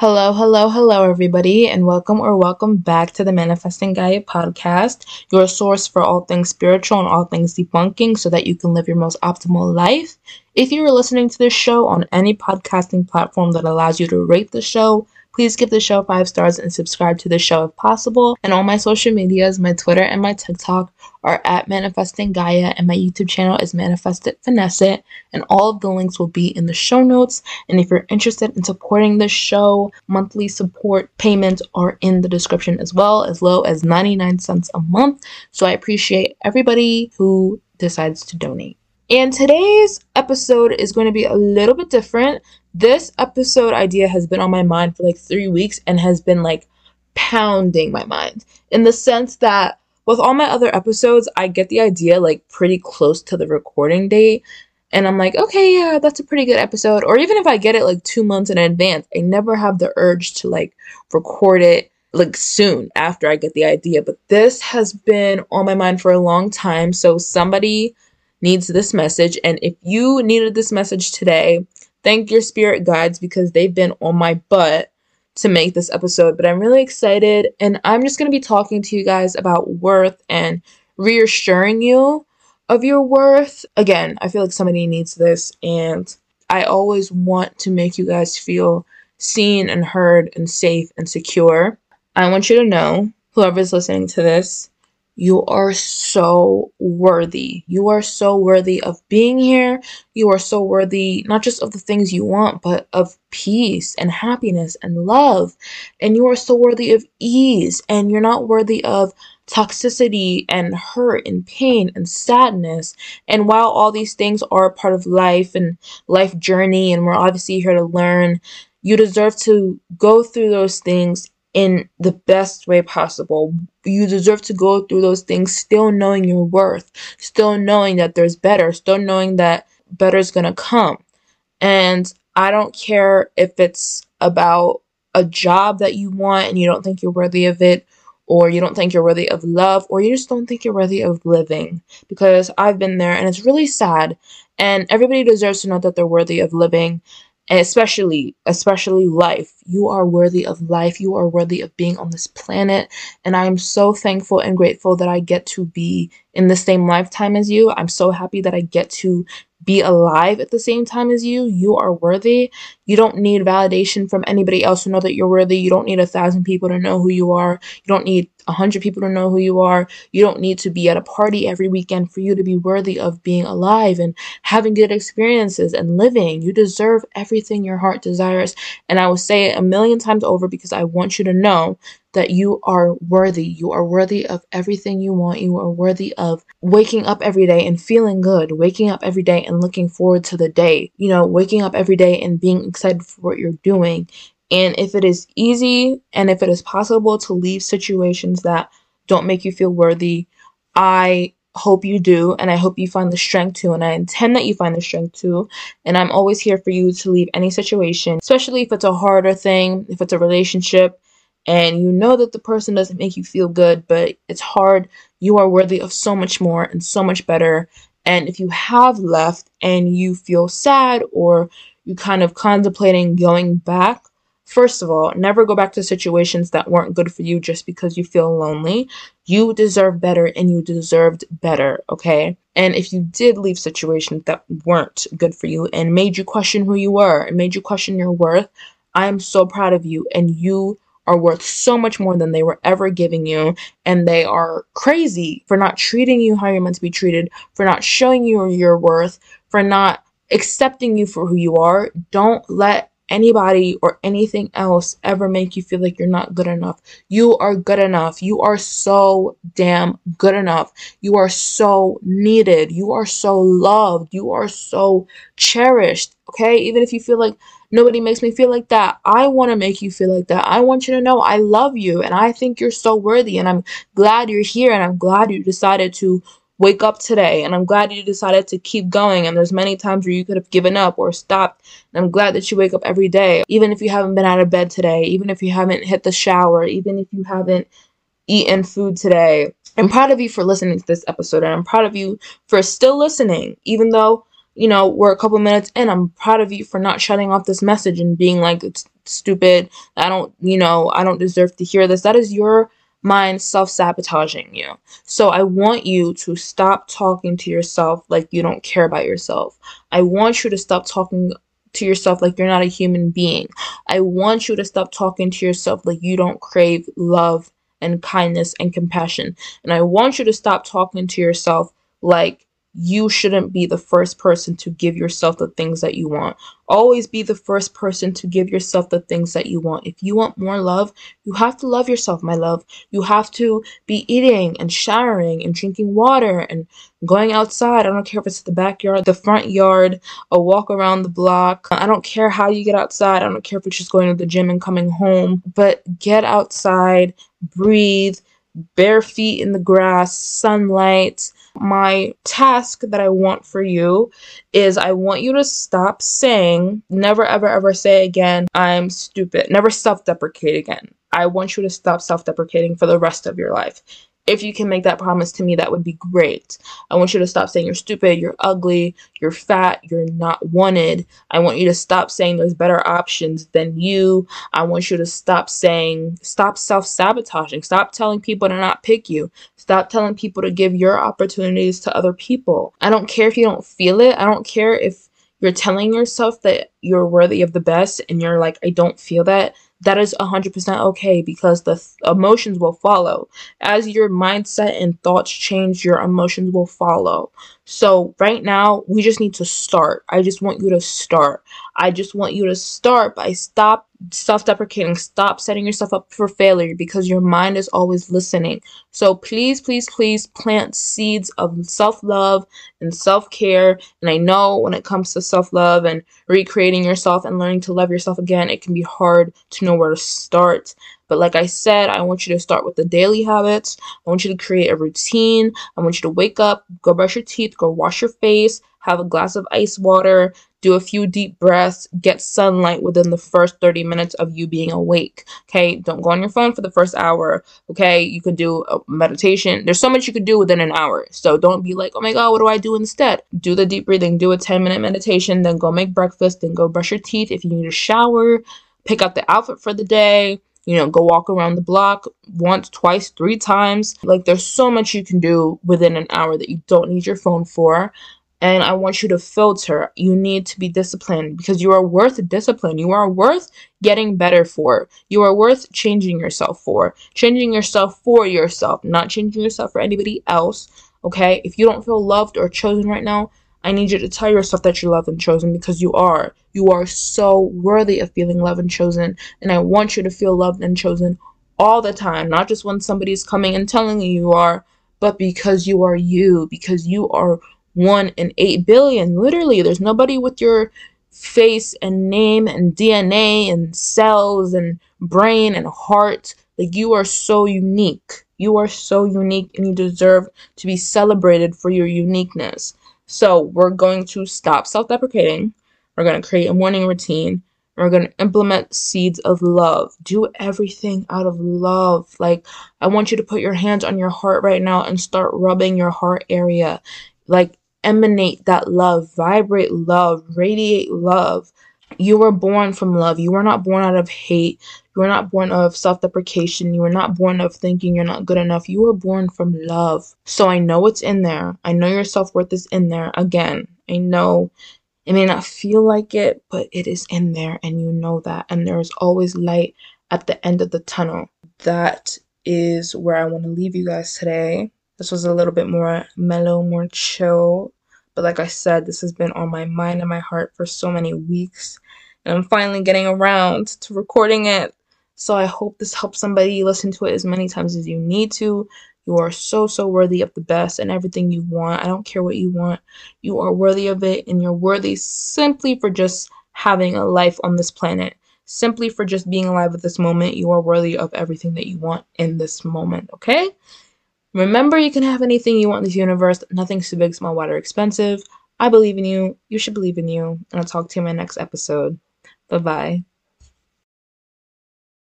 Hello, hello, hello, everybody, and welcome or welcome back to the Manifesting Gaia podcast, your source for all things spiritual and all things debunking so that you can live your most optimal life. If you are listening to this show on any podcasting platform that allows you to rate the show, Please give the show five stars and subscribe to the show if possible. And all my social medias, my Twitter and my TikTok, are at Manifesting Gaia, and my YouTube channel is Manifest It Finesse. And all of the links will be in the show notes. And if you're interested in supporting the show, monthly support payments are in the description as well, as low as 99 cents a month. So I appreciate everybody who decides to donate. And today's episode is going to be a little bit different. This episode idea has been on my mind for like three weeks and has been like pounding my mind in the sense that with all my other episodes, I get the idea like pretty close to the recording date. And I'm like, okay, yeah, that's a pretty good episode. Or even if I get it like two months in advance, I never have the urge to like record it like soon after I get the idea. But this has been on my mind for a long time. So somebody needs this message. And if you needed this message today, thank your spirit guides because they've been on my butt to make this episode. But I'm really excited. And I'm just going to be talking to you guys about worth and reassuring you of your worth. Again, I feel like somebody needs this. And I always want to make you guys feel seen and heard and safe and secure. I want you to know, whoever's listening to this, you are so worthy. You are so worthy of being here. You are so worthy, not just of the things you want, but of peace and happiness and love. And you are so worthy of ease. And you're not worthy of toxicity and hurt and pain and sadness. And while all these things are part of life and life journey, and we're obviously here to learn, you deserve to go through those things in the best way possible. You deserve to go through those things still knowing your worth, still knowing that there's better, still knowing that better is going to come. And I don't care if it's about a job that you want and you don't think you're worthy of it, or you don't think you're worthy of love, or you just don't think you're worthy of living. Because I've been there and it's really sad. And everybody deserves to know that they're worthy of living and especially especially life you are worthy of life you are worthy of being on this planet and i am so thankful and grateful that i get to be in the same lifetime as you i'm so happy that i get to be alive at the same time as you. You are worthy. You don't need validation from anybody else to know that you're worthy. You don't need a thousand people to know who you are. You don't need a hundred people to know who you are. You don't need to be at a party every weekend for you to be worthy of being alive and having good experiences and living. You deserve everything your heart desires. And I will say it a million times over because I want you to know that you are worthy. You are worthy of everything you want. You are worthy of waking up every day and feeling good, waking up every day and looking forward to the day, you know, waking up every day and being excited for what you're doing. And if it is easy and if it is possible to leave situations that don't make you feel worthy, I hope you do and I hope you find the strength to and I intend that you find the strength to and I'm always here for you to leave any situation especially if it's a harder thing if it's a relationship and you know that the person doesn't make you feel good, but it's hard. You are worthy of so much more and so much better. And if you have left and you feel sad or you kind of contemplating going back, first of all, never go back to situations that weren't good for you just because you feel lonely. You deserve better and you deserved better, okay? And if you did leave situations that weren't good for you and made you question who you were and made you question your worth, I am so proud of you and you are worth so much more than they were ever giving you. And they are crazy for not treating you how you're meant to be treated, for not showing you your worth, for not accepting you for who you are. Don't let anybody or anything else ever make you feel like you're not good enough. You are good enough. You are so damn good enough. You are so needed. You are so loved. You are so cherished. Okay? Even if you feel like Nobody makes me feel like that. I want to make you feel like that. I want you to know I love you and I think you're so worthy and I'm glad you're here and I'm glad you decided to wake up today and I'm glad you decided to keep going and there's many times where you could have given up or stopped and I'm glad that you wake up every day even if you haven't been out of bed today even if you haven't hit the shower even if you haven't eaten food today I'm proud of you for listening to this episode and I'm proud of you for still listening even though you know, we're a couple minutes in. I'm proud of you for not shutting off this message and being like, it's stupid. I don't, you know, I don't deserve to hear this. That is your mind self sabotaging you. So I want you to stop talking to yourself like you don't care about yourself. I want you to stop talking to yourself like you're not a human being. I want you to stop talking to yourself like you don't crave love and kindness and compassion. And I want you to stop talking to yourself like you shouldn't be the first person to give yourself the things that you want. Always be the first person to give yourself the things that you want. If you want more love, you have to love yourself, my love. You have to be eating and showering and drinking water and going outside. I don't care if it's the backyard, the front yard, a walk around the block. I don't care how you get outside. I don't care if it's just going to the gym and coming home, but get outside, breathe, bare feet in the grass, sunlight my task that I want for you is I want you to stop saying, never ever ever say again, I'm stupid. Never self deprecate again. I want you to stop self deprecating for the rest of your life if you can make that promise to me, that would be great. I want you to stop saying you're stupid, you're ugly, you're fat, you're not wanted. I want you to stop saying there's better options than you. I want you to stop saying, stop self sabotaging, stop telling people to not pick you, stop telling people to give your opportunities to other people. I don't care if you don't feel it, I don't care if you're telling yourself that you're worthy of the best and you're like, I don't feel that that is 100% okay because the th- emotions will follow. As your mindset and thoughts change, your emotions will follow. So, right now, we just need to start. I just want you to start. I just want you to start by stop self deprecating, stop setting yourself up for failure because your mind is always listening. So please, please, please plant seeds of self love and self care. And I know when it comes to self love and recreating yourself and learning to love yourself again, it can be hard to know where to start. But like I said, I want you to start with the daily habits. I want you to create a routine. I want you to wake up, go brush your teeth, go wash your face, have a glass of ice water, do a few deep breaths, get sunlight within the first 30 minutes of you being awake. Okay, don't go on your phone for the first hour. Okay, you can do a meditation. There's so much you could do within an hour. So don't be like, oh my God, what do I do instead? Do the deep breathing, do a 10 minute meditation, then go make breakfast, then go brush your teeth. If you need a shower, pick out the outfit for the day. You know, go walk around the block once, twice, three times. Like, there's so much you can do within an hour that you don't need your phone for and I want you to filter. You need to be disciplined because you are worth discipline. You are worth getting better for. You are worth changing yourself for. Changing yourself for yourself, not changing yourself for anybody else. Okay? If you don't feel loved or chosen right now, I need you to tell yourself that you're loved and chosen because you are. You are so worthy of feeling loved and chosen. And I want you to feel loved and chosen all the time, not just when somebody's coming and telling you you are, but because you are you, because you are one in eight billion. Literally, there's nobody with your face and name and DNA and cells and brain and heart. Like, you are so unique. You are so unique and you deserve to be celebrated for your uniqueness. So, we're going to stop self deprecating. We're going to create a morning routine. We're going to implement seeds of love. Do everything out of love. Like, I want you to put your hands on your heart right now and start rubbing your heart area. Like, emanate that love, vibrate love, radiate love. You were born from love. You were not born out of hate. You were not born of self deprecation. You were not born of thinking you're not good enough. You were born from love. So I know it's in there. I know your self worth is in there. Again, I know it may not feel like it, but it is in there, and you know that. And there is always light at the end of the tunnel. That is where I want to leave you guys today. This was a little bit more mellow, more chill. But like I said, this has been on my mind and my heart for so many weeks. And I'm finally getting around to recording it. So I hope this helps somebody listen to it as many times as you need to. You are so, so worthy of the best and everything you want. I don't care what you want. You are worthy of it, and you're worthy simply for just having a life on this planet. Simply for just being alive at this moment, you are worthy of everything that you want in this moment, okay? Remember, you can have anything you want in this universe. Nothing's too big, small, wide, or expensive. I believe in you. You should believe in you. And I'll talk to you in my next episode. Bye bye.